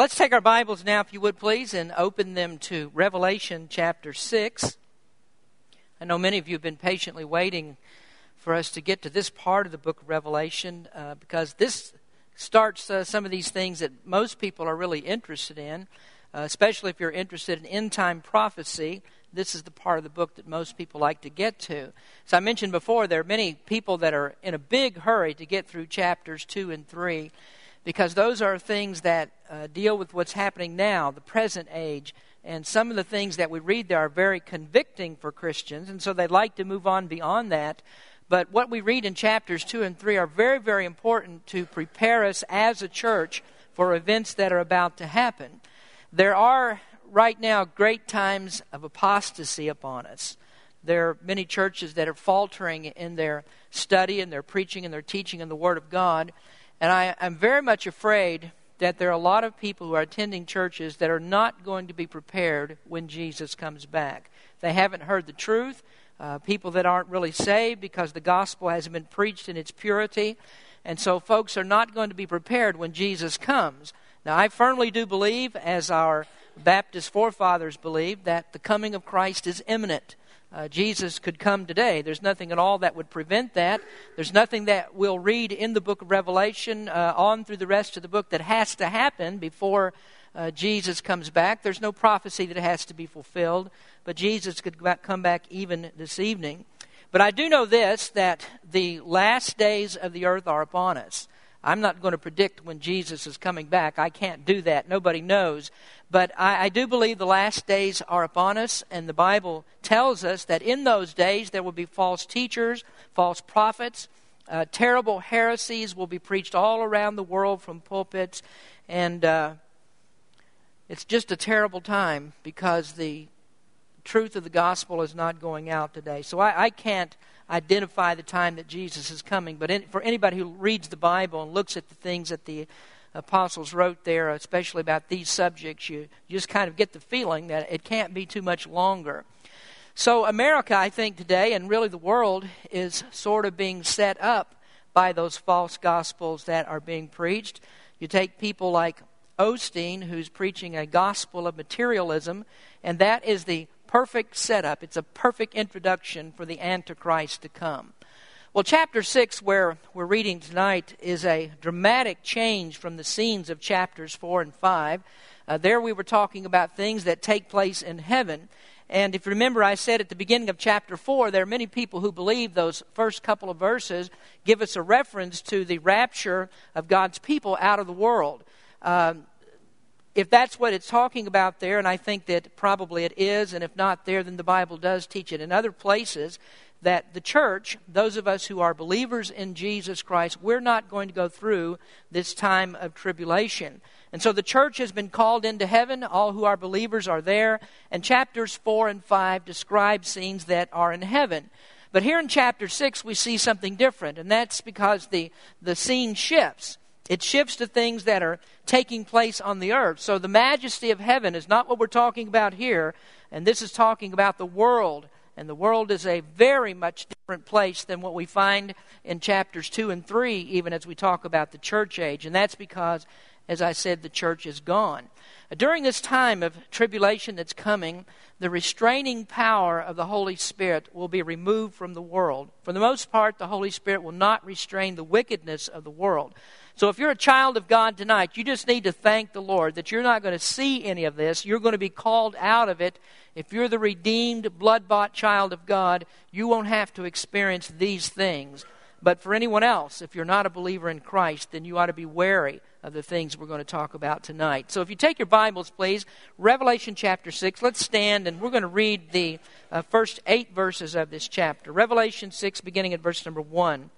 Let's take our Bibles now, if you would please, and open them to Revelation chapter 6. I know many of you have been patiently waiting for us to get to this part of the book of Revelation uh, because this starts uh, some of these things that most people are really interested in, uh, especially if you're interested in end time prophecy. This is the part of the book that most people like to get to. So I mentioned before, there are many people that are in a big hurry to get through chapters 2 and 3 because those are things that uh, deal with what's happening now, the present age. And some of the things that we read there are very convicting for Christians, and so they'd like to move on beyond that. But what we read in chapters 2 and 3 are very, very important to prepare us as a church for events that are about to happen. There are right now great times of apostasy upon us. There are many churches that are faltering in their study and their preaching and their teaching in the Word of God. And I, am very much afraid that there are a lot of people who are attending churches that are not going to be prepared when Jesus comes back. They haven't heard the truth. Uh, people that aren't really saved because the gospel hasn't been preached in its purity. And so folks are not going to be prepared when Jesus comes. Now, I firmly do believe, as our Baptist forefathers believed, that the coming of Christ is imminent uh, Jesus could come today. There's nothing at all that would prevent that. There's nothing that we'll read in the book of Revelation uh, on through the rest of the book that has to happen before uh, Jesus comes back. There's no prophecy that has to be fulfilled, but Jesus could come back even this evening. But I do know this that the last days of the earth are upon us. I'm not going to predict when Jesus is coming back. I can't do that. Nobody knows. But I, I, do believe the last days are upon us, and the Bible tells us that in those days there will be false teachers, false prophets, uh, terrible heresies will be preached all around the world from pulpits, and uh, it's just a terrible time because the truth of the gospel is not going out today. So I, I can't identify the time that Jesus is coming. But in, for anybody who reads the Bible and looks at the things that the apostles wrote there, especially about these subjects, you, you just kind of get the feeling that it can't be too much longer. So, America, I think, today, and really the world, is sort of being set up by those false gospels that are being preached. You take people like Osteen, who's preaching a gospel of materialism, and that is the perfect setup. It's a perfect introduction for the Antichrist to come. Well, chapter 6, where we're reading tonight, is a dramatic change from the scenes of chapters 4 and 5. Uh, there we were talking about things that take place in heaven. And if you remember, I said at the beginning of chapter 4, there are many people who believe those first couple of verses give us a reference to the rapture of God's people out of the world. Um, if that's what it's talking about there, and I think that probably it is, and if not there, then the Bible does teach it in other places, that the church, those of us who are believers in Jesus Christ, we're not going to go through this time of tribulation. And so the church has been called into heaven. All who are believers are there. And chapters 4 and 5 describe scenes that are in heaven. But here in chapter 6, we see something different, and that's because the, the scene shifts. It shifts to things that are taking place on the earth. So the majesty of heaven is not what we're talking about here, and this is talking about the world. And the world is a very much different place than what we find in chapters 2 and 3, even as we talk about the church age. And that's because, as I said, the church is gone. During this time of tribulation that's coming, the restraining power of the Holy Spirit will be removed from the world. For the most part, the Holy Spirit will not restrain the wickedness of the world. So if you're a child of God tonight, you just need to thank the Lord that you're not going to see any of this. You're going to be called out of it. If you're the redeemed, blood bought child of God, you won't have to experience these things. But for anyone else, if you're not a believer in Christ, then you ought to be wary of the things we're going to talk about tonight. So if you take your Bibles, please, Revelation chapter 6, let's stand and we're going to read the uh, first eight verses of this chapter. Revelation 6, beginning at verse number 1.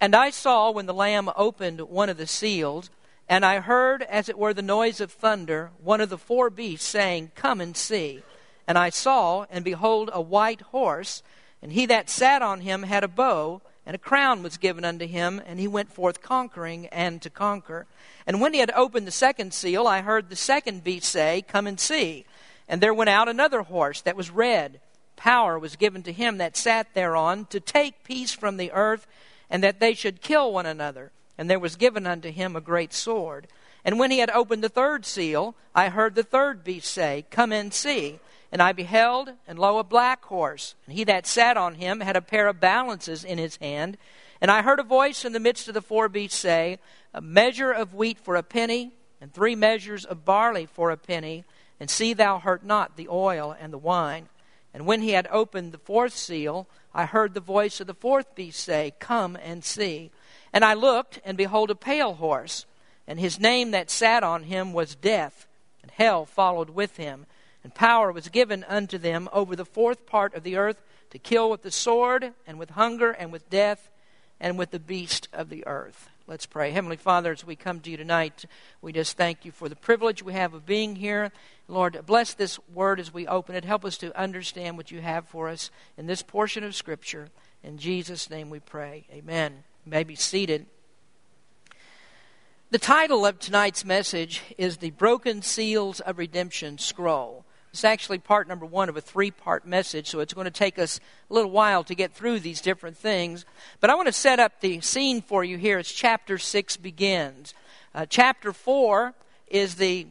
And I saw when the Lamb opened one of the seals, and I heard, as it were the noise of thunder, one of the four beasts saying, Come and see. And I saw, and behold, a white horse, and he that sat on him had a bow, and a crown was given unto him, and he went forth conquering and to conquer. And when he had opened the second seal, I heard the second beast say, Come and see. And there went out another horse that was red. Power was given to him that sat thereon to take peace from the earth and that they should kill one another. And there was given unto him a great sword. And when he had opened the third seal, I heard the third beast say, Come and see. And I beheld, and lo, a black horse. And he that sat on him had a pair of balances in his hand. And I heard a voice in the midst of the four beasts say, A measure of wheat for a penny, and three measures of barley for a penny, and see thou hurt not the oil and the wine. And when he had opened the fourth seal, I heard the voice of the fourth beast say, Come and see. And I looked, and behold, a pale horse and his name that sat on him was Death, and hell followed with him. And power was given unto them over the fourth part of the earth to kill with the sword, and with hunger, and with death, and with the beast of the earth. Let's pray. Heavenly Father, as we come to you tonight, we just thank you for the privilege we have of being here. Lord, bless this word as we open it. Help us to understand what you have for us in this portion of Scripture. In Jesus' name we pray. Amen. You may be seated. The title of tonight's message is The Broken Seals of Redemption Scroll. It's actually part number one of a three part message, so it's going to take us a little while to get through these different things. But I want to set up the scene for you here as chapter 6 begins. Uh, chapter 4 is the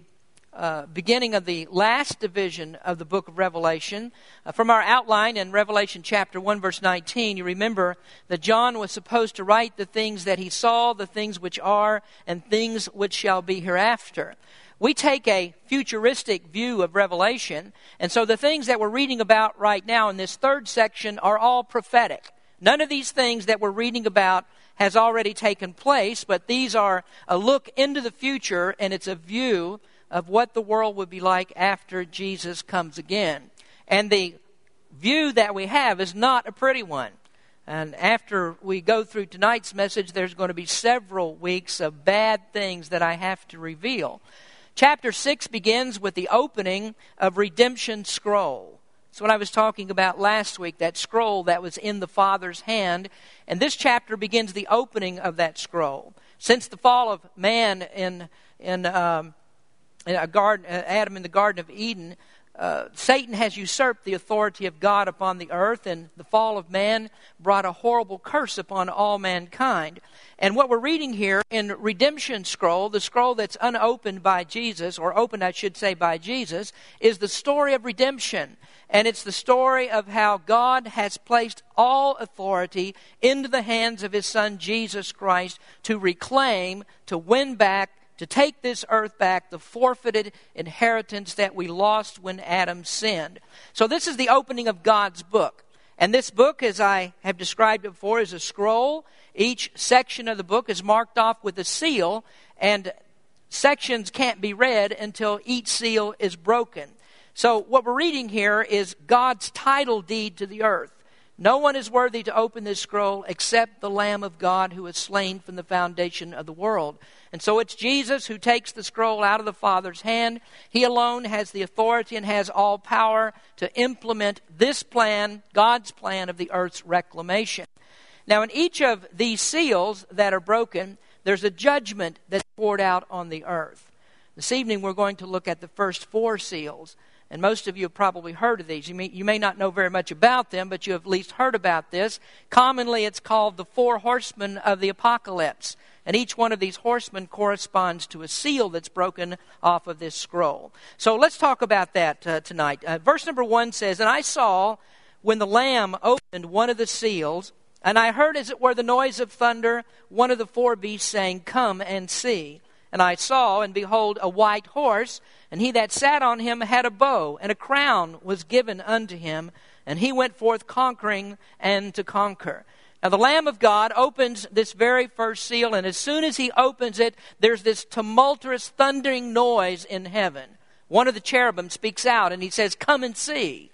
uh, beginning of the last division of the book of Revelation. Uh, from our outline in Revelation chapter 1, verse 19, you remember that John was supposed to write the things that he saw, the things which are, and things which shall be hereafter. We take a futuristic view of Revelation, and so the things that we're reading about right now in this third section are all prophetic. None of these things that we're reading about has already taken place, but these are a look into the future, and it's a view of what the world would be like after Jesus comes again. And the view that we have is not a pretty one. And after we go through tonight's message, there's going to be several weeks of bad things that I have to reveal. Chapter 6 begins with the opening of Redemption Scroll. It's what I was talking about last week, that scroll that was in the Father's hand. And this chapter begins the opening of that scroll. Since the fall of man in, in um, a garden, uh, Adam in the Garden of Eden, uh, Satan has usurped the authority of God upon the earth, and the fall of man brought a horrible curse upon all mankind. And what we're reading here in Redemption Scroll, the scroll that's unopened by Jesus, or opened, I should say, by Jesus, is the story of redemption. And it's the story of how God has placed all authority into the hands of His Son, Jesus Christ, to reclaim, to win back, to take this earth back, the forfeited inheritance that we lost when Adam sinned. So, this is the opening of God's book. And this book, as I have described it before, is a scroll. Each section of the book is marked off with a seal, and sections can't be read until each seal is broken. So, what we're reading here is God's title deed to the earth. No one is worthy to open this scroll except the Lamb of God who is slain from the foundation of the world. And so it's Jesus who takes the scroll out of the Father's hand. He alone has the authority and has all power to implement this plan, God's plan of the earth's reclamation. Now, in each of these seals that are broken, there's a judgment that's poured out on the earth. This evening, we're going to look at the first four seals. And most of you have probably heard of these. You may, you may not know very much about them, but you have at least heard about this. Commonly, it's called the four horsemen of the apocalypse. And each one of these horsemen corresponds to a seal that's broken off of this scroll. So let's talk about that uh, tonight. Uh, verse number one says, And I saw when the Lamb opened one of the seals, and I heard as it were the noise of thunder, one of the four beasts saying, Come and see. And I saw, and behold, a white horse, and he that sat on him had a bow, and a crown was given unto him, and he went forth conquering and to conquer. Now, the Lamb of God opens this very first seal, and as soon as he opens it, there's this tumultuous, thundering noise in heaven. One of the cherubim speaks out, and he says, Come and see.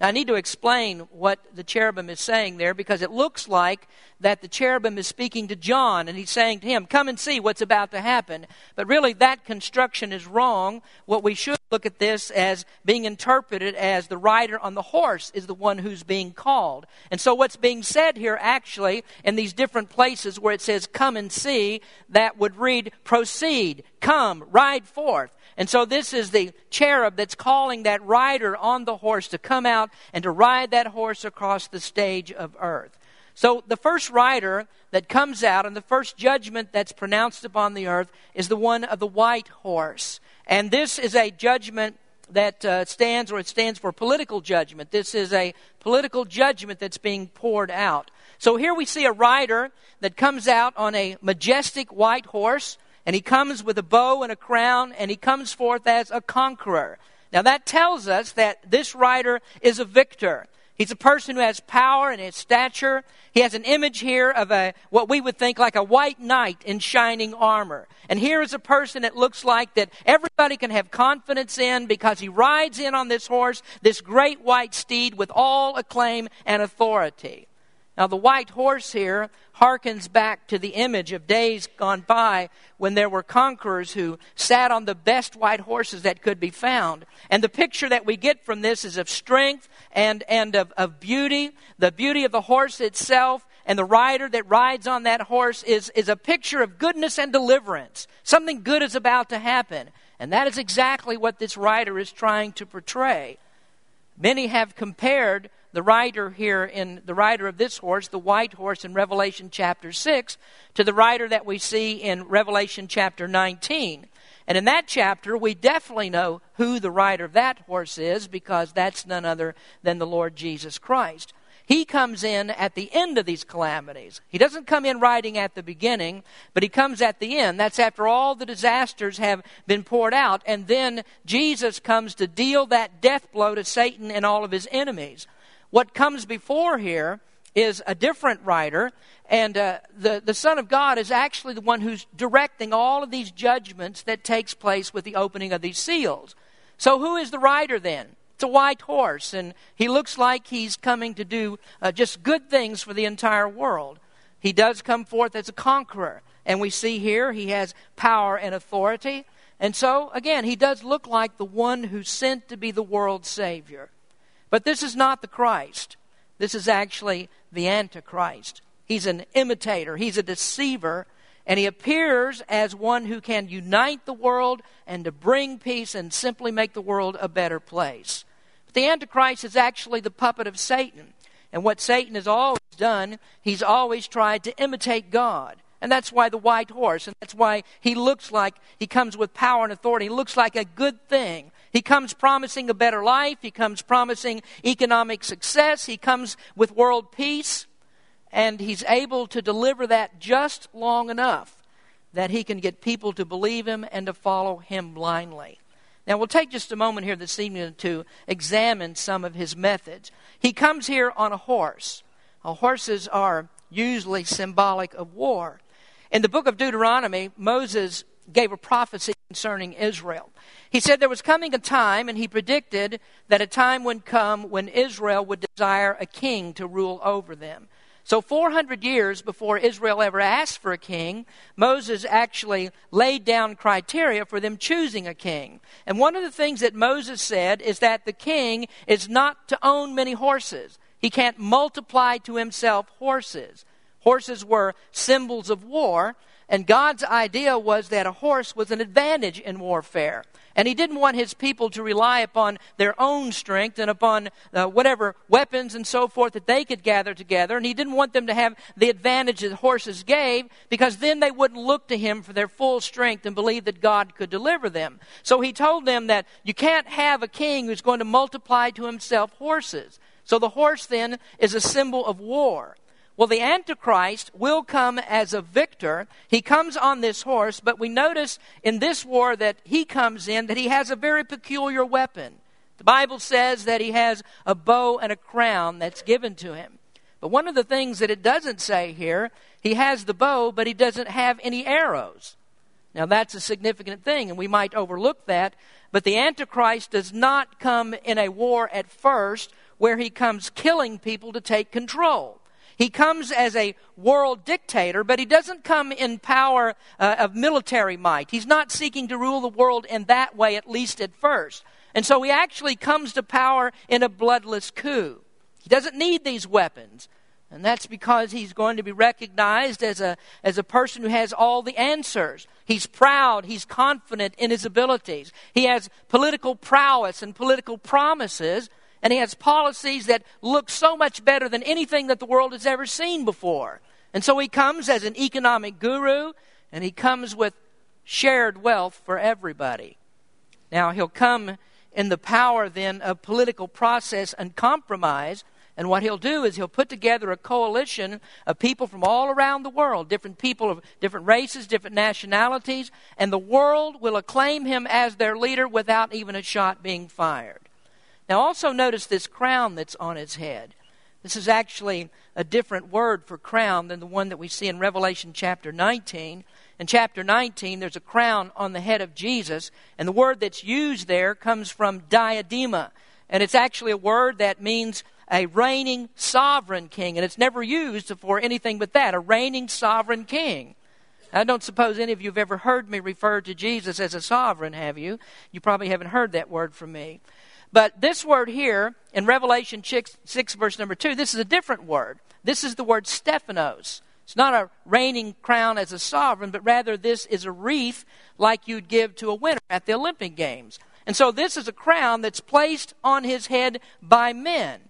Now, I need to explain what the cherubim is saying there because it looks like that the cherubim is speaking to John and he's saying to him, Come and see what's about to happen. But really, that construction is wrong. What we should look at this as being interpreted as the rider on the horse is the one who's being called. And so, what's being said here actually in these different places where it says, Come and see, that would read, Proceed, come, ride forth. And so this is the cherub that's calling that rider on the horse to come out and to ride that horse across the stage of earth. So the first rider that comes out and the first judgment that's pronounced upon the earth is the one of the white horse. And this is a judgment that uh, stands, or it stands for political judgment. This is a political judgment that's being poured out. So here we see a rider that comes out on a majestic white horse, and he comes with a bow and a crown, and he comes forth as a conqueror. Now that tells us that this rider is a victor. He's a person who has power and his stature. He has an image here of a what we would think like a white knight in shining armor. And here is a person that looks like that everybody can have confidence in because he rides in on this horse, this great white steed with all acclaim and authority. Now, the white horse here harkens back to the image of days gone by when there were conquerors who sat on the best white horses that could be found. And the picture that we get from this is of strength and, and of, of beauty, the beauty of the horse itself. And the rider that rides on that horse is, is a picture of goodness and deliverance. Something good is about to happen. And that is exactly what this rider is trying to portray. Many have compared the rider here in the rider of this horse, the white horse in Revelation chapter 6, to the rider that we see in Revelation chapter 19. And in that chapter, we definitely know who the rider of that horse is because that's none other than the Lord Jesus Christ. He comes in at the end of these calamities. He doesn't come in riding at the beginning, but he comes at the end. That's after all the disasters have been poured out. And then Jesus comes to deal that death blow to Satan and all of his enemies. What comes before here is a different writer, and uh, the, the Son of God is actually the one who's directing all of these judgments that takes place with the opening of these seals. So who is the writer then? It's a white horse, and he looks like he's coming to do uh, just good things for the entire world. He does come forth as a conqueror, and we see here he has power and authority. And so, again, he does look like the one who's sent to be the world's Savior. But this is not the Christ. This is actually the Antichrist. He's an imitator, he's a deceiver, and he appears as one who can unite the world and to bring peace and simply make the world a better place. But the Antichrist is actually the puppet of Satan. And what Satan has always done, he's always tried to imitate God. And that's why the white horse, and that's why he looks like he comes with power and authority. He looks like a good thing. He comes promising a better life. He comes promising economic success. He comes with world peace. And he's able to deliver that just long enough that he can get people to believe him and to follow him blindly. Now, we'll take just a moment here this evening to examine some of his methods. He comes here on a horse. Now, horses are usually symbolic of war. In the book of Deuteronomy, Moses gave a prophecy concerning Israel. He said there was coming a time, and he predicted that a time would come when Israel would desire a king to rule over them. So, 400 years before Israel ever asked for a king, Moses actually laid down criteria for them choosing a king. And one of the things that Moses said is that the king is not to own many horses, he can't multiply to himself horses. Horses were symbols of war, and God's idea was that a horse was an advantage in warfare. And he didn't want his people to rely upon their own strength and upon uh, whatever weapons and so forth that they could gather together. And he didn't want them to have the advantage that horses gave because then they wouldn't look to him for their full strength and believe that God could deliver them. So he told them that you can't have a king who's going to multiply to himself horses. So the horse then is a symbol of war. Well, the Antichrist will come as a victor. He comes on this horse, but we notice in this war that he comes in that he has a very peculiar weapon. The Bible says that he has a bow and a crown that's given to him. But one of the things that it doesn't say here, he has the bow, but he doesn't have any arrows. Now, that's a significant thing, and we might overlook that. But the Antichrist does not come in a war at first where he comes killing people to take control. He comes as a world dictator, but he doesn't come in power uh, of military might. He's not seeking to rule the world in that way, at least at first. And so he actually comes to power in a bloodless coup. He doesn't need these weapons. And that's because he's going to be recognized as a, as a person who has all the answers. He's proud. He's confident in his abilities. He has political prowess and political promises. And he has policies that look so much better than anything that the world has ever seen before. And so he comes as an economic guru, and he comes with shared wealth for everybody. Now, he'll come in the power then of political process and compromise. And what he'll do is he'll put together a coalition of people from all around the world, different people of different races, different nationalities, and the world will acclaim him as their leader without even a shot being fired. Now, also notice this crown that's on his head. This is actually a different word for crown than the one that we see in Revelation chapter 19. In chapter 19, there's a crown on the head of Jesus, and the word that's used there comes from diadema. And it's actually a word that means a reigning sovereign king, and it's never used for anything but that a reigning sovereign king. I don't suppose any of you have ever heard me refer to Jesus as a sovereign, have you? You probably haven't heard that word from me. But this word here in Revelation 6, 6, verse number 2, this is a different word. This is the word Stephanos. It's not a reigning crown as a sovereign, but rather this is a wreath like you'd give to a winner at the Olympic Games. And so this is a crown that's placed on his head by men.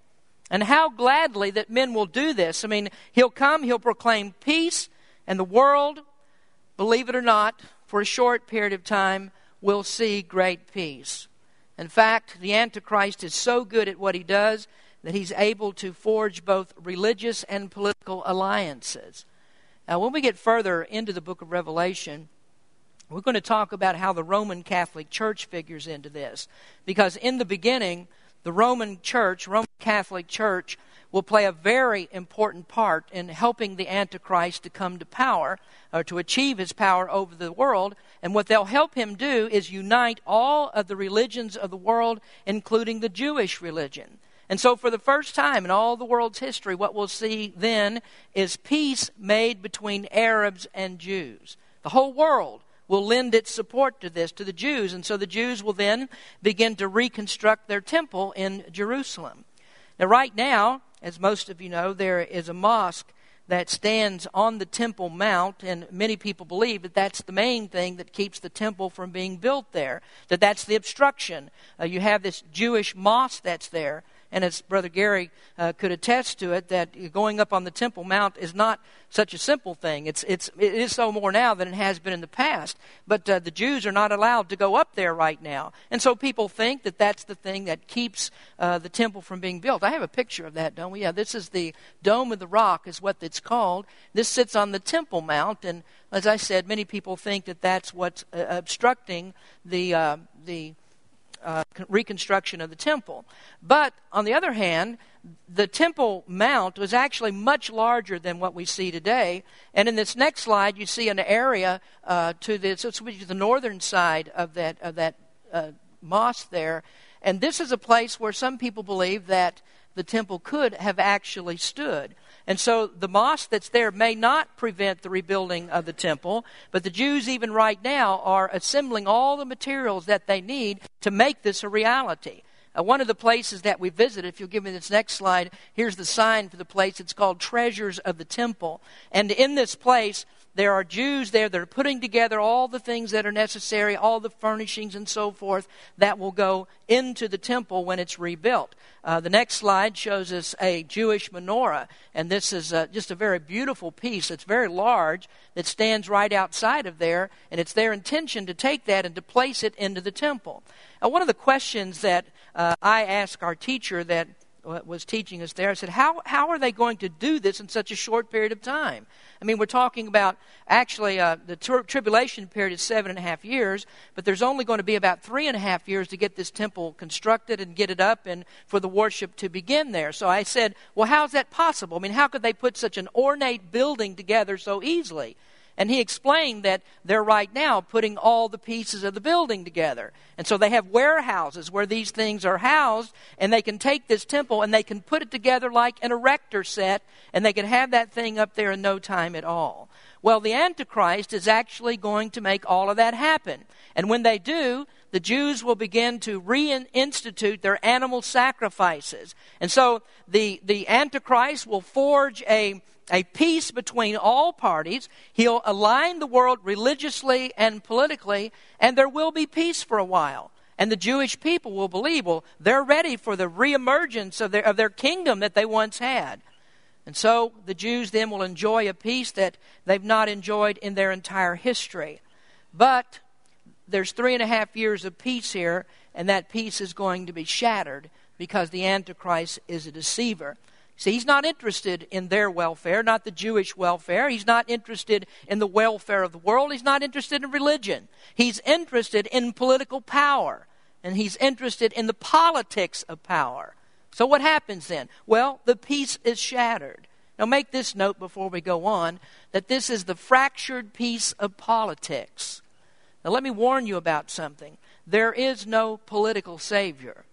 And how gladly that men will do this. I mean, he'll come, he'll proclaim peace, and the world, believe it or not, for a short period of time, will see great peace. In fact, the Antichrist is so good at what he does that he's able to forge both religious and political alliances. Now, when we get further into the book of Revelation, we're going to talk about how the Roman Catholic Church figures into this. Because in the beginning, the Roman Church, Roman Catholic Church, will play a very important part in helping the Antichrist to come to power or to achieve his power over the world. And what they'll help him do is unite all of the religions of the world, including the Jewish religion. And so, for the first time in all the world's history, what we'll see then is peace made between Arabs and Jews. The whole world will lend its support to this, to the Jews. And so the Jews will then begin to reconstruct their temple in Jerusalem. Now, right now, as most of you know, there is a mosque that stands on the Temple Mount, and many people believe that that's the main thing that keeps the temple from being built there, that that's the obstruction. Uh, you have this Jewish mosque that's there, and as Brother Gary uh, could attest to it, that going up on the Temple Mount is not such a simple thing. It's, it's, it is so more now than it has been in the past. But uh, the Jews are not allowed to go up there right now. And so people think that that's the thing that keeps uh, the temple from being built. I have a picture of that, don't we? Yeah, this is the Dome of the Rock, is what it's called. This sits on the Temple Mount. And as I said, many people think that that's what's uh, obstructing the, uh, the uh, reconstruction of the temple. But on the other hand, the Temple Mount was actually much larger than what we see today. And in this next slide, you see an area uh, to the, so the northern side of that, of that uh, mosque there. And this is a place where some people believe that the temple could have actually stood. And so the mosque that's there may not prevent the rebuilding of the temple, but the Jews, even right now, are assembling all the materials that they need to make this a reality. Uh, one of the places that we visited, if you'll give me this next slide, here's the sign for the place. It's called Treasures of the Temple. And in this place, there are Jews there that are putting together all the things that are necessary, all the furnishings and so forth that will go into the temple when it's rebuilt. Uh, the next slide shows us a Jewish menorah, and this is uh, just a very beautiful piece. It's very large that stands right outside of there, and it's their intention to take that and to place it into the temple. Now, one of the questions that uh, I ask our teacher that was teaching us there. I said, how, how are they going to do this in such a short period of time? I mean, we're talking about actually uh, the tri- tribulation period is seven and a half years, but there's only going to be about three and a half years to get this temple constructed and get it up and for the worship to begin there. So I said, well, how's that possible? I mean, how could they put such an ornate building together so easily? And he explained that they're right now putting all the pieces of the building together. And so they have warehouses where these things are housed, and they can take this temple and they can put it together like an erector set, and they can have that thing up there in no time at all. Well, the Antichrist is actually going to make all of that happen. And when they do, the Jews will begin to reinstitute their animal sacrifices. And so the, the Antichrist will forge a a peace between all parties. He'll align the world religiously and politically, and there will be peace for a while. And the Jewish people will believe, well, they're ready for the reemergence of their, of their kingdom that they once had. And so the Jews then will enjoy a peace that they've not enjoyed in their entire history. But there's three and a half years of peace here, and that peace is going to be shattered because the Antichrist is a deceiver. See, he's not interested in their welfare, not the Jewish welfare. He's not interested in the welfare of the world. He's not interested in religion. He's interested in political power, and he's interested in the politics of power. So, what happens then? Well, the peace is shattered. Now, make this note before we go on that this is the fractured peace of politics. Now, let me warn you about something. There is no political Savior.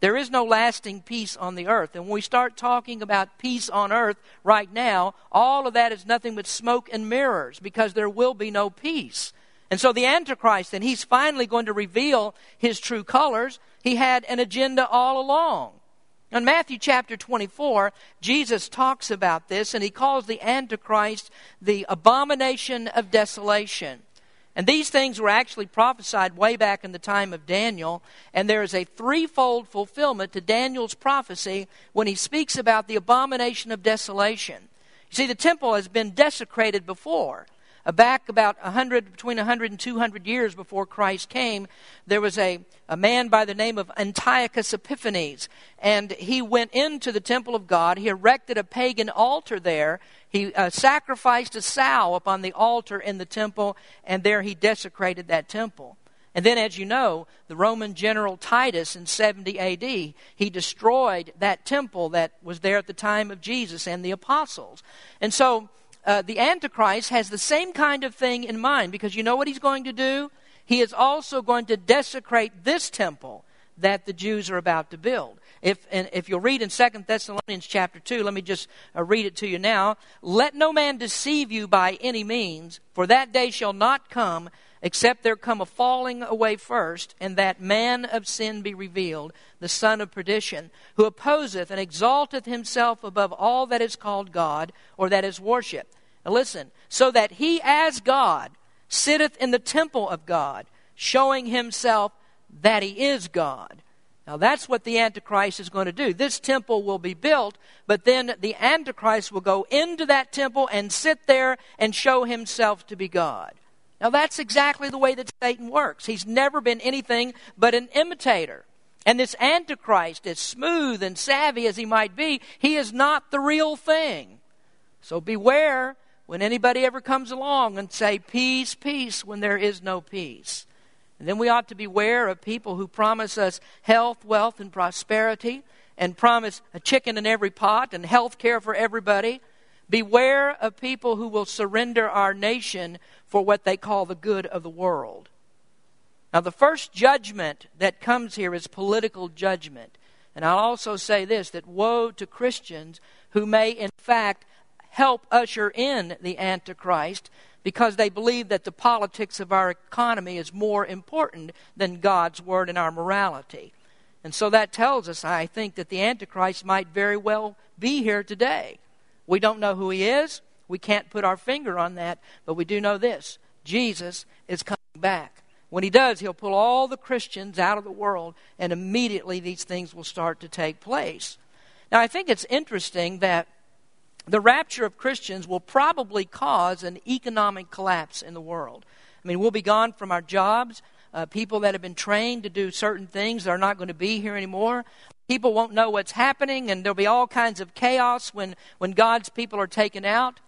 There is no lasting peace on the earth. And when we start talking about peace on earth right now, all of that is nothing but smoke and mirrors because there will be no peace. And so the Antichrist, and he's finally going to reveal his true colors, he had an agenda all along. In Matthew chapter 24, Jesus talks about this, and he calls the Antichrist the abomination of desolation. And these things were actually prophesied way back in the time of Daniel. And there is a threefold fulfillment to Daniel's prophecy when he speaks about the abomination of desolation. You see, the temple has been desecrated before. Back about 100, between 100 and 200 years before Christ came, there was a, a man by the name of Antiochus Epiphanes. And he went into the temple of God. He erected a pagan altar there. He uh, sacrificed a sow upon the altar in the temple, and there he desecrated that temple. And then, as you know, the Roman general Titus in 70 AD, he destroyed that temple that was there at the time of Jesus and the apostles. And so, uh, the Antichrist has the same kind of thing in mind because you know what he's going to do? He is also going to desecrate this temple that the Jews are about to build. If, and if you'll read in 2 Thessalonians chapter 2, let me just uh, read it to you now. Let no man deceive you by any means, for that day shall not come except there come a falling away first, and that man of sin be revealed, the son of perdition, who opposeth and exalteth himself above all that is called God or that is worshipped now listen, so that he as God sitteth in the temple of God, showing himself that he is God. Now that's what the Antichrist is going to do. This temple will be built, but then the Antichrist will go into that temple and sit there and show himself to be God. Now that's exactly the way that Satan works. He's never been anything but an imitator. And this Antichrist, as smooth and savvy as he might be, he is not the real thing. So beware when anybody ever comes along and say, peace, peace, when there is no peace. And then we ought to beware of people who promise us health, wealth, and prosperity, and promise a chicken in every pot and health care for everybody. Beware of people who will surrender our nation for what they call the good of the world. Now, the first judgment that comes here is political judgment. And I'll also say this that woe to Christians who may, in fact, help usher in the Antichrist because they believe that the politics of our economy is more important than God's word and our morality. And so that tells us, I think, that the Antichrist might very well be here today. We don't know who he is. We can't put our finger on that, but we do know this Jesus is coming back. When he does, he'll pull all the Christians out of the world, and immediately these things will start to take place. Now, I think it's interesting that the rapture of Christians will probably cause an economic collapse in the world. I mean, we'll be gone from our jobs. Uh, people that have been trained to do certain things are not going to be here anymore. People won't know what's happening, and there'll be all kinds of chaos when, when God's people are taken out.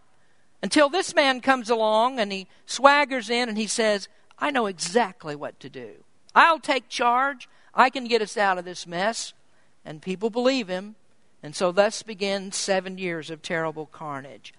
Until this man comes along and he swaggers in and he says, I know exactly what to do. I'll take charge. I can get us out of this mess. And people believe him. And so thus begin seven years of terrible carnage.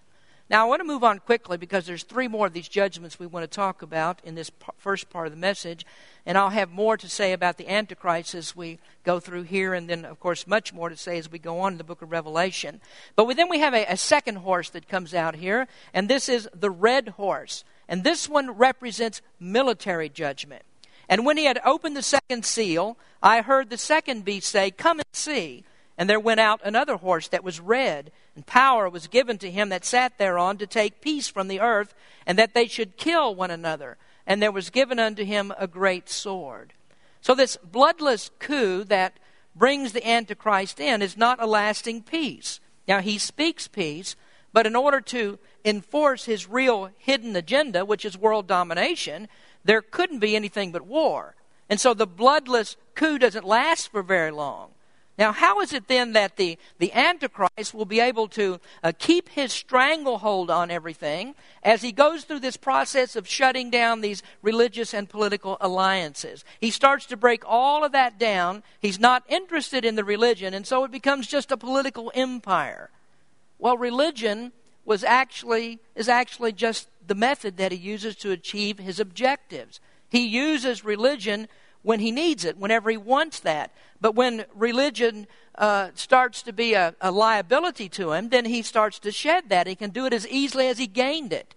Now, I want to move on quickly because there's three more of these judgments we want to talk about in this first part of the message. And I'll have more to say about the Antichrist as we go through here, and then, of course, much more to say as we go on in the book of Revelation. But then we have a, a second horse that comes out here, and this is the red horse. And this one represents military judgment. And when he had opened the second seal, I heard the second beast say, Come and see. And there went out another horse that was red, and power was given to him that sat thereon to take peace from the earth, and that they should kill one another. And there was given unto him a great sword. So, this bloodless coup that brings the Antichrist in is not a lasting peace. Now, he speaks peace, but in order to enforce his real hidden agenda, which is world domination, there couldn't be anything but war. And so the bloodless coup doesn't last for very long. Now, how is it then that the, the Antichrist will be able to uh, keep his stranglehold on everything as he goes through this process of shutting down these religious and political alliances? He starts to break all of that down. He's not interested in the religion, and so it becomes just a political empire. Well, religion was actually, is actually just the method that he uses to achieve his objectives. He uses religion when he needs it, whenever he wants that. But when religion uh, starts to be a, a liability to him, then he starts to shed that. He can do it as easily as he gained it.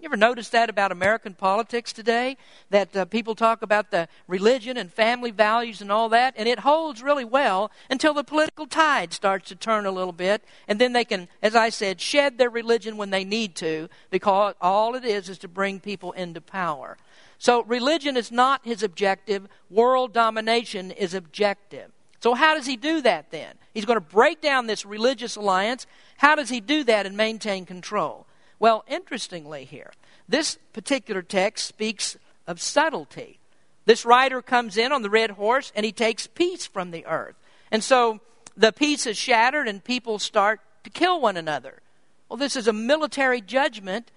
You ever notice that about American politics today? That uh, people talk about the religion and family values and all that, and it holds really well until the political tide starts to turn a little bit, and then they can, as I said, shed their religion when they need to, because all it is is to bring people into power. So religion is not his objective, world domination is objective. So, how does he do that then? He's going to break down this religious alliance. How does he do that and maintain control? Well, interestingly, here, this particular text speaks of subtlety. This rider comes in on the red horse and he takes peace from the earth. And so the peace is shattered and people start to kill one another. Well, this is a military judgment,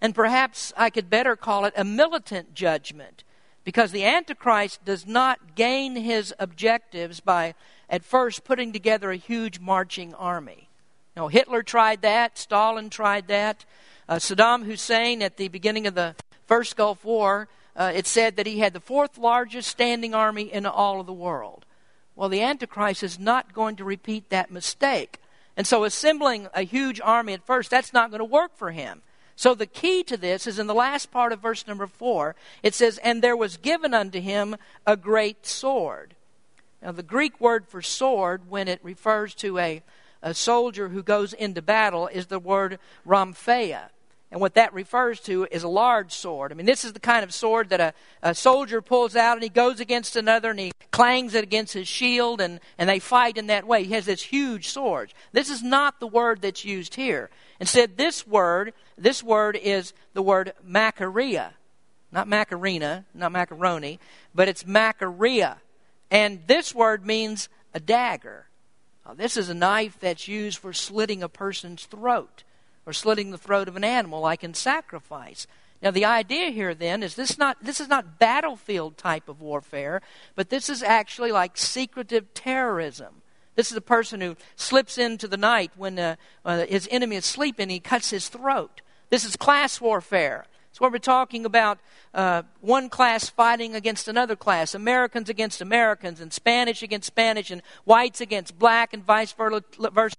and perhaps I could better call it a militant judgment because the Antichrist does not gain his objectives by at first putting together a huge marching army. Now, Hitler tried that, Stalin tried that. Uh, Saddam Hussein, at the beginning of the first Gulf War, uh, it said that he had the fourth largest standing army in all of the world. Well, the Antichrist is not going to repeat that mistake. And so, assembling a huge army at first, that's not going to work for him. So, the key to this is in the last part of verse number four. It says, And there was given unto him a great sword. Now, the Greek word for sword, when it refers to a, a soldier who goes into battle, is the word rhamphia. And what that refers to is a large sword. I mean, this is the kind of sword that a, a soldier pulls out and he goes against another and he clangs it against his shield and, and they fight in that way. He has this huge sword. This is not the word that's used here. Instead, this word, this word is the word Macharia. Not Macarena, not macaroni, but it's Macharia. And this word means a dagger. Now, this is a knife that's used for slitting a person's throat or slitting the throat of an animal like in sacrifice. Now the idea here then is this not this is not battlefield type of warfare, but this is actually like secretive terrorism. This is a person who slips into the night when uh, uh, his enemy is sleeping, he cuts his throat. This is class warfare. It's where we're talking about uh, one class fighting against another class, Americans against Americans, and Spanish against Spanish, and whites against black, and vice versa,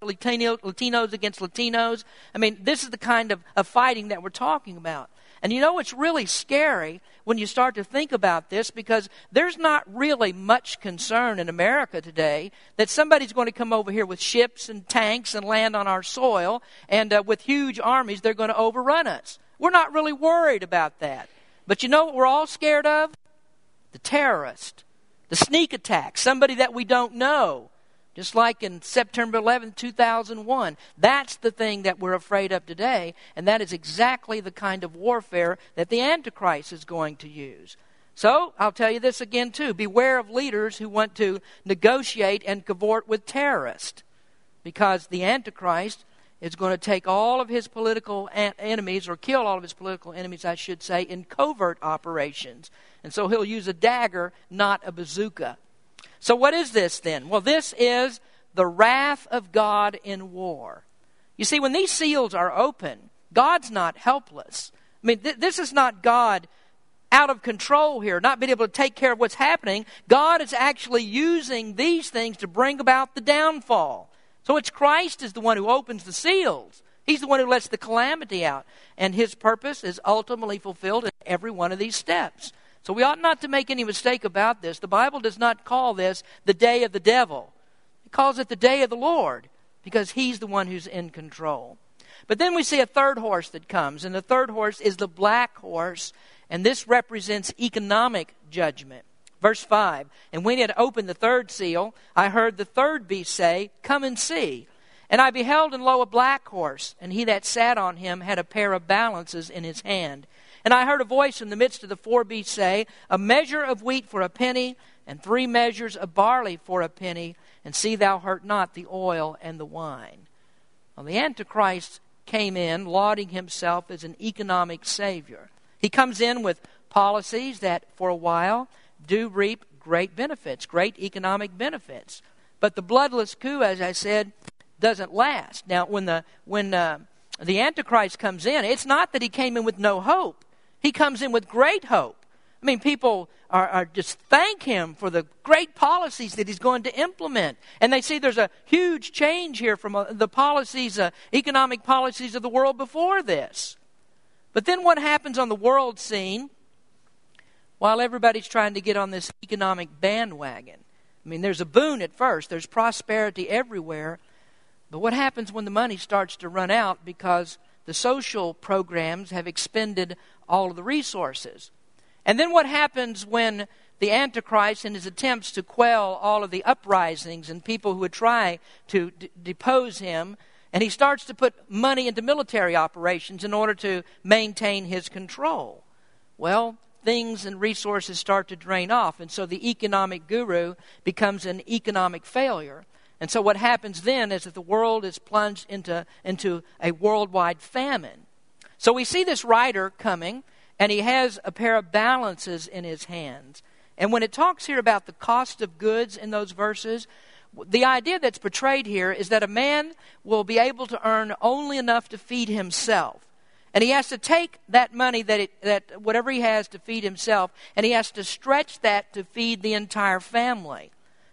Latino, Latinos against Latinos. I mean, this is the kind of, of fighting that we're talking about. And you know, it's really scary when you start to think about this because there's not really much concern in America today that somebody's going to come over here with ships and tanks and land on our soil, and uh, with huge armies, they're going to overrun us. We're not really worried about that. But you know what we're all scared of? The terrorist, the sneak attack, somebody that we don't know. Just like in September 11, 2001. That's the thing that we're afraid of today, and that is exactly the kind of warfare that the Antichrist is going to use. So, I'll tell you this again, too. Beware of leaders who want to negotiate and cavort with terrorists. Because the Antichrist is going to take all of his political enemies, or kill all of his political enemies, I should say, in covert operations. And so he'll use a dagger, not a bazooka. So, what is this then? Well, this is the wrath of God in war. You see, when these seals are open, God's not helpless. I mean, th- this is not God out of control here, not being able to take care of what's happening. God is actually using these things to bring about the downfall. So it's Christ is the one who opens the seals. He's the one who lets the calamity out. And his purpose is ultimately fulfilled in every one of these steps. So we ought not to make any mistake about this. The Bible does not call this the day of the devil, it calls it the day of the Lord because he's the one who's in control. But then we see a third horse that comes, and the third horse is the black horse, and this represents economic judgment. Verse 5 And when he had opened the third seal, I heard the third beast say, Come and see. And I beheld, and lo, a black horse, and he that sat on him had a pair of balances in his hand. And I heard a voice in the midst of the four beasts say, A measure of wheat for a penny, and three measures of barley for a penny, and see thou hurt not the oil and the wine. Well, the Antichrist came in lauding himself as an economic savior. He comes in with policies that, for a while, do reap great benefits, great economic benefits. But the bloodless coup, as I said, doesn't last. Now, when the when uh, the Antichrist comes in, it's not that he came in with no hope. He comes in with great hope. I mean, people are, are, just thank him for the great policies that he's going to implement. And they see there's a huge change here from uh, the policies, uh, economic policies of the world before this. But then what happens on the world scene while everybody's trying to get on this economic bandwagon? I mean, there's a boon at first, there's prosperity everywhere. But what happens when the money starts to run out because the social programs have expended all of the resources? And then what happens when the Antichrist, in his attempts to quell all of the uprisings and people who would try to d- depose him, and he starts to put money into military operations in order to maintain his control? Well, things and resources start to drain off, and so the economic guru becomes an economic failure. And so what happens then is that the world is plunged into, into a worldwide famine. So we see this writer coming, and he has a pair of balances in his hands. And when it talks here about the cost of goods in those verses, the idea that's portrayed here is that a man will be able to earn only enough to feed himself. And he has to take that money that, it, that whatever he has to feed himself, and he has to stretch that to feed the entire family.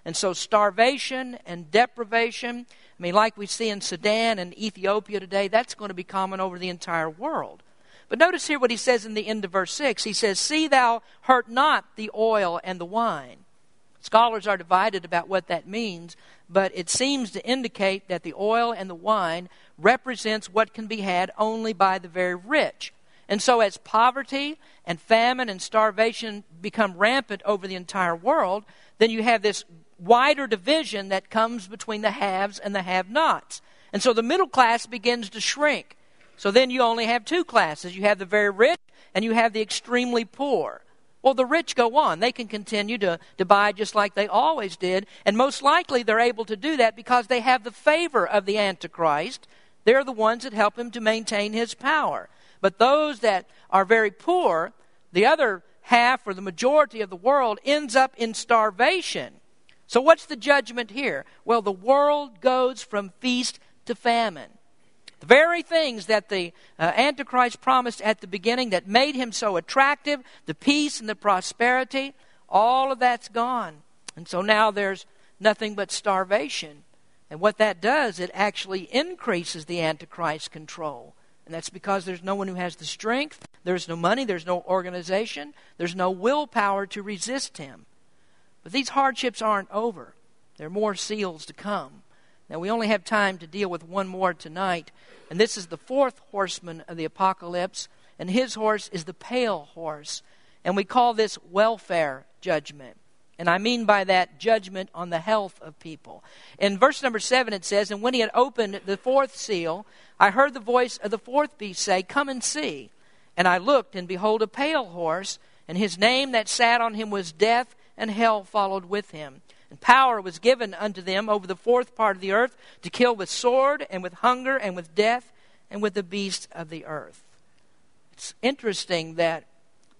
And so starvation and deprivation, I mean, like we see in Sudan and Ethiopia today, that's going to be common over the entire world. But notice here what he says in the end of verse 6. He says, See thou hurt not the oil and the wine. Scholars are divided about what that means, but it seems to indicate that the oil and the wine represents what can be had only by the very rich. And so, as poverty and famine and starvation become rampant over the entire world, then you have this wider division that comes between the haves and the have nots. And so the middle class begins to shrink. So then you only have two classes you have the very rich and you have the extremely poor. Well, the rich go on. They can continue to, to buy just like they always did. And most likely they're able to do that because they have the favor of the Antichrist. They're the ones that help him to maintain his power. But those that are very poor, the other half or the majority of the world ends up in starvation. So, what's the judgment here? Well, the world goes from feast to famine. The very things that the uh, Antichrist promised at the beginning that made him so attractive, the peace and the prosperity, all of that's gone. And so now there's nothing but starvation. And what that does, it actually increases the Antichrist's control. And that's because there's no one who has the strength, there's no money, there's no organization, there's no willpower to resist him. But these hardships aren't over. There are more seals to come. Now, we only have time to deal with one more tonight, and this is the fourth horseman of the apocalypse, and his horse is the pale horse. And we call this welfare judgment. And I mean by that judgment on the health of people. In verse number seven, it says, And when he had opened the fourth seal, I heard the voice of the fourth beast say, Come and see. And I looked, and behold, a pale horse, and his name that sat on him was Death, and hell followed with him. And power was given unto them over the fourth part of the earth to kill with sword, and with hunger, and with death, and with the beasts of the earth. It's interesting that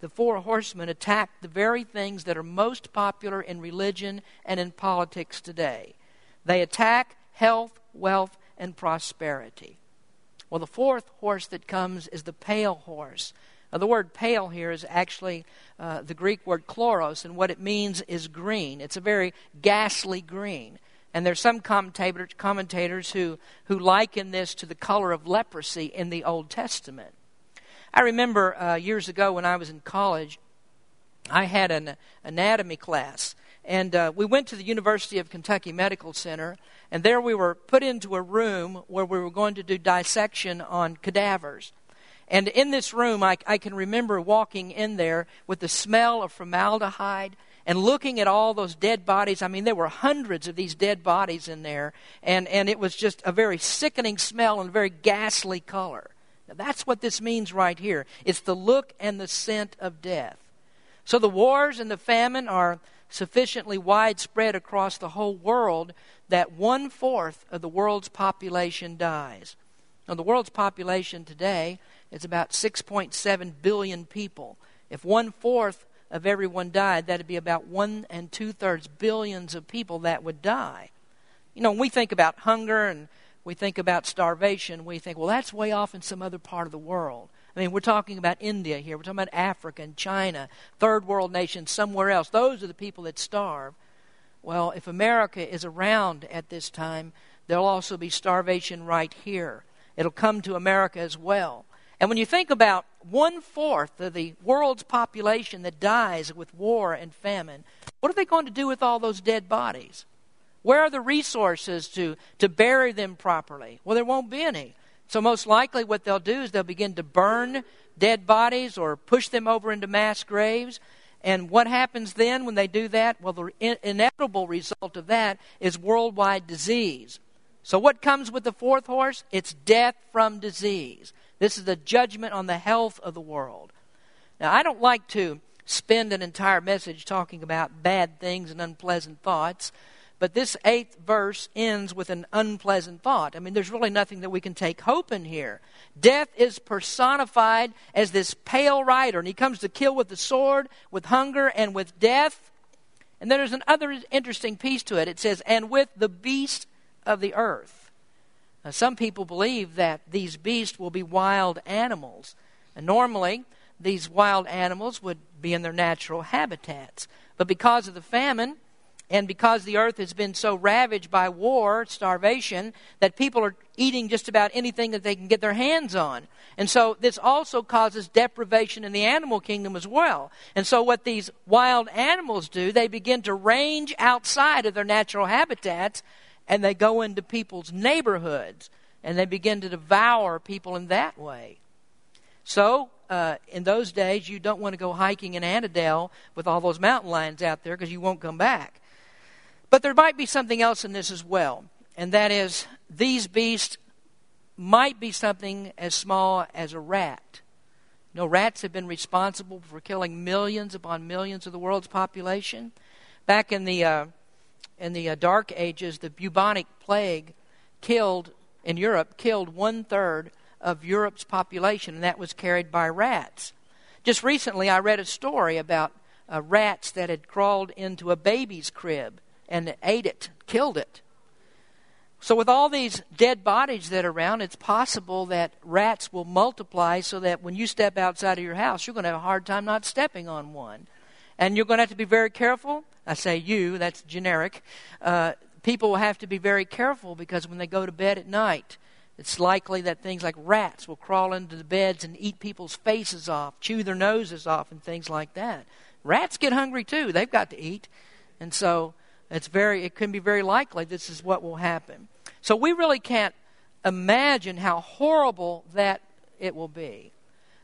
the four horsemen attacked the very things that are most popular in religion and in politics today. They attack health, wealth, and prosperity. Well, the fourth horse that comes is the pale horse. Now, the word pale here is actually uh, the Greek word chloros, and what it means is green. It's a very ghastly green. And there's some commentators, commentators who, who liken this to the color of leprosy in the Old Testament. I remember uh, years ago when I was in college, I had an anatomy class. And uh, we went to the University of Kentucky Medical Center, and there we were put into a room where we were going to do dissection on cadavers. And in this room, I, I can remember walking in there with the smell of formaldehyde and looking at all those dead bodies. I mean, there were hundreds of these dead bodies in there, and, and it was just a very sickening smell and a very ghastly color. Now, that's what this means right here. It's the look and the scent of death. So the wars and the famine are sufficiently widespread across the whole world that one fourth of the world's population dies. Now, the world's population today is about 6.7 billion people. If one fourth of everyone died, that'd be about one and two thirds billions of people that would die. You know, when we think about hunger and we think about starvation, we think, well, that's way off in some other part of the world. I mean, we're talking about India here, we're talking about Africa and China, third world nations somewhere else. Those are the people that starve. Well, if America is around at this time, there'll also be starvation right here. It'll come to America as well. And when you think about one fourth of the world's population that dies with war and famine, what are they going to do with all those dead bodies? Where are the resources to, to bury them properly? Well, there won't be any. So, most likely, what they'll do is they'll begin to burn dead bodies or push them over into mass graves. And what happens then when they do that? Well, the in- inevitable result of that is worldwide disease. So, what comes with the fourth horse? It's death from disease. This is the judgment on the health of the world. Now, I don't like to spend an entire message talking about bad things and unpleasant thoughts, but this eighth verse ends with an unpleasant thought. I mean, there's really nothing that we can take hope in here. Death is personified as this pale rider, and he comes to kill with the sword, with hunger, and with death. And then there's another interesting piece to it. It says, and with the beast of the earth. Now, some people believe that these beasts will be wild animals. And normally, these wild animals would be in their natural habitats. But because of the famine, and because the earth has been so ravaged by war, starvation, that people are eating just about anything that they can get their hands on. And so this also causes deprivation in the animal kingdom as well. And so what these wild animals do, they begin to range outside of their natural habitats and they go into people's neighborhoods and they begin to devour people in that way. So, uh, in those days, you don't want to go hiking in Annandale with all those mountain lions out there because you won't come back. But there might be something else in this as well, and that is these beasts might be something as small as a rat. Know, rats have been responsible for killing millions upon millions of the world's population. Back in the uh, in the uh, Dark Ages, the bubonic plague killed, in Europe, killed one third of Europe's population, and that was carried by rats. Just recently, I read a story about uh, rats that had crawled into a baby's crib and ate it, killed it. So, with all these dead bodies that are around, it's possible that rats will multiply so that when you step outside of your house, you're going to have a hard time not stepping on one. And you're going to have to be very careful I say you, that's generic. Uh, people will have to be very careful because when they go to bed at night, it's likely that things like rats will crawl into the beds and eat people's faces off, chew their noses off, and things like that. Rats get hungry too. They've got to eat. And so it's very it can be very likely this is what will happen. So we really can't imagine how horrible that it will be.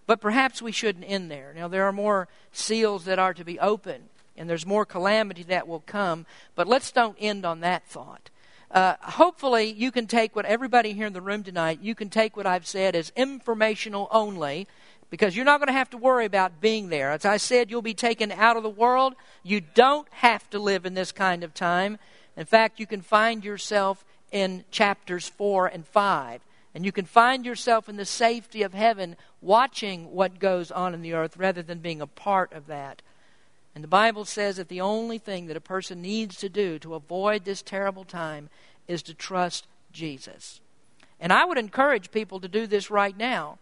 But perhaps we shouldn't end there. Now there are more seals that are to be opened and there's more calamity that will come. But let's don't end on that thought. Uh, hopefully, you can take what everybody here in the room tonight, you can take what I've said as informational only, because you're not going to have to worry about being there. As I said, you'll be taken out of the world. You don't have to live in this kind of time. In fact, you can find yourself in chapters 4 and 5. And you can find yourself in the safety of heaven watching what goes on in the earth rather than being a part of that. And the Bible says that the only thing that a person needs to do to avoid this terrible time is to trust Jesus. And I would encourage people to do this right now.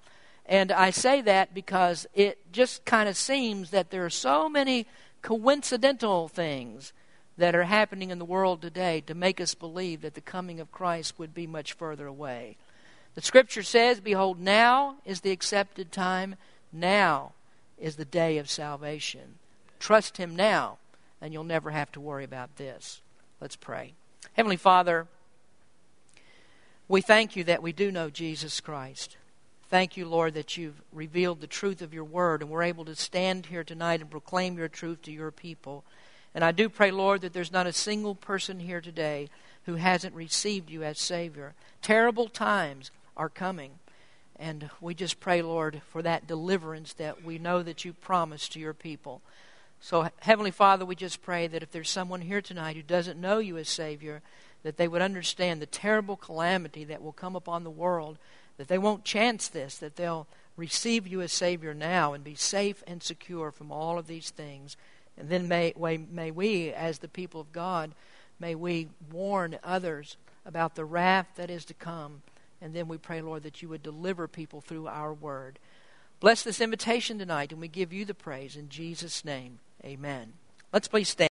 And I say that because it just kind of seems that there are so many coincidental things that are happening in the world today to make us believe that the coming of Christ would be much further away. The scripture says, Behold, now is the accepted time, now is the day of salvation. Trust Him now, and you'll never have to worry about this. Let's pray. Heavenly Father, we thank you that we do know Jesus Christ. Thank you, Lord, that you've revealed the truth of your word, and we're able to stand here tonight and proclaim your truth to your people. And I do pray, Lord, that there's not a single person here today who hasn't received you as Savior. Terrible times are coming. And we just pray, Lord, for that deliverance that we know that you promised to your people. So, Heavenly Father, we just pray that if there's someone here tonight who doesn't know you as Savior, that they would understand the terrible calamity that will come upon the world, that they won't chance this, that they'll receive you as Savior now and be safe and secure from all of these things. And then may, may we, as the people of God, may we warn others about the wrath that is to come. And then we pray, Lord, that you would deliver people through our word. Bless this invitation tonight, and we give you the praise in Jesus' name. Amen. Let's please stand.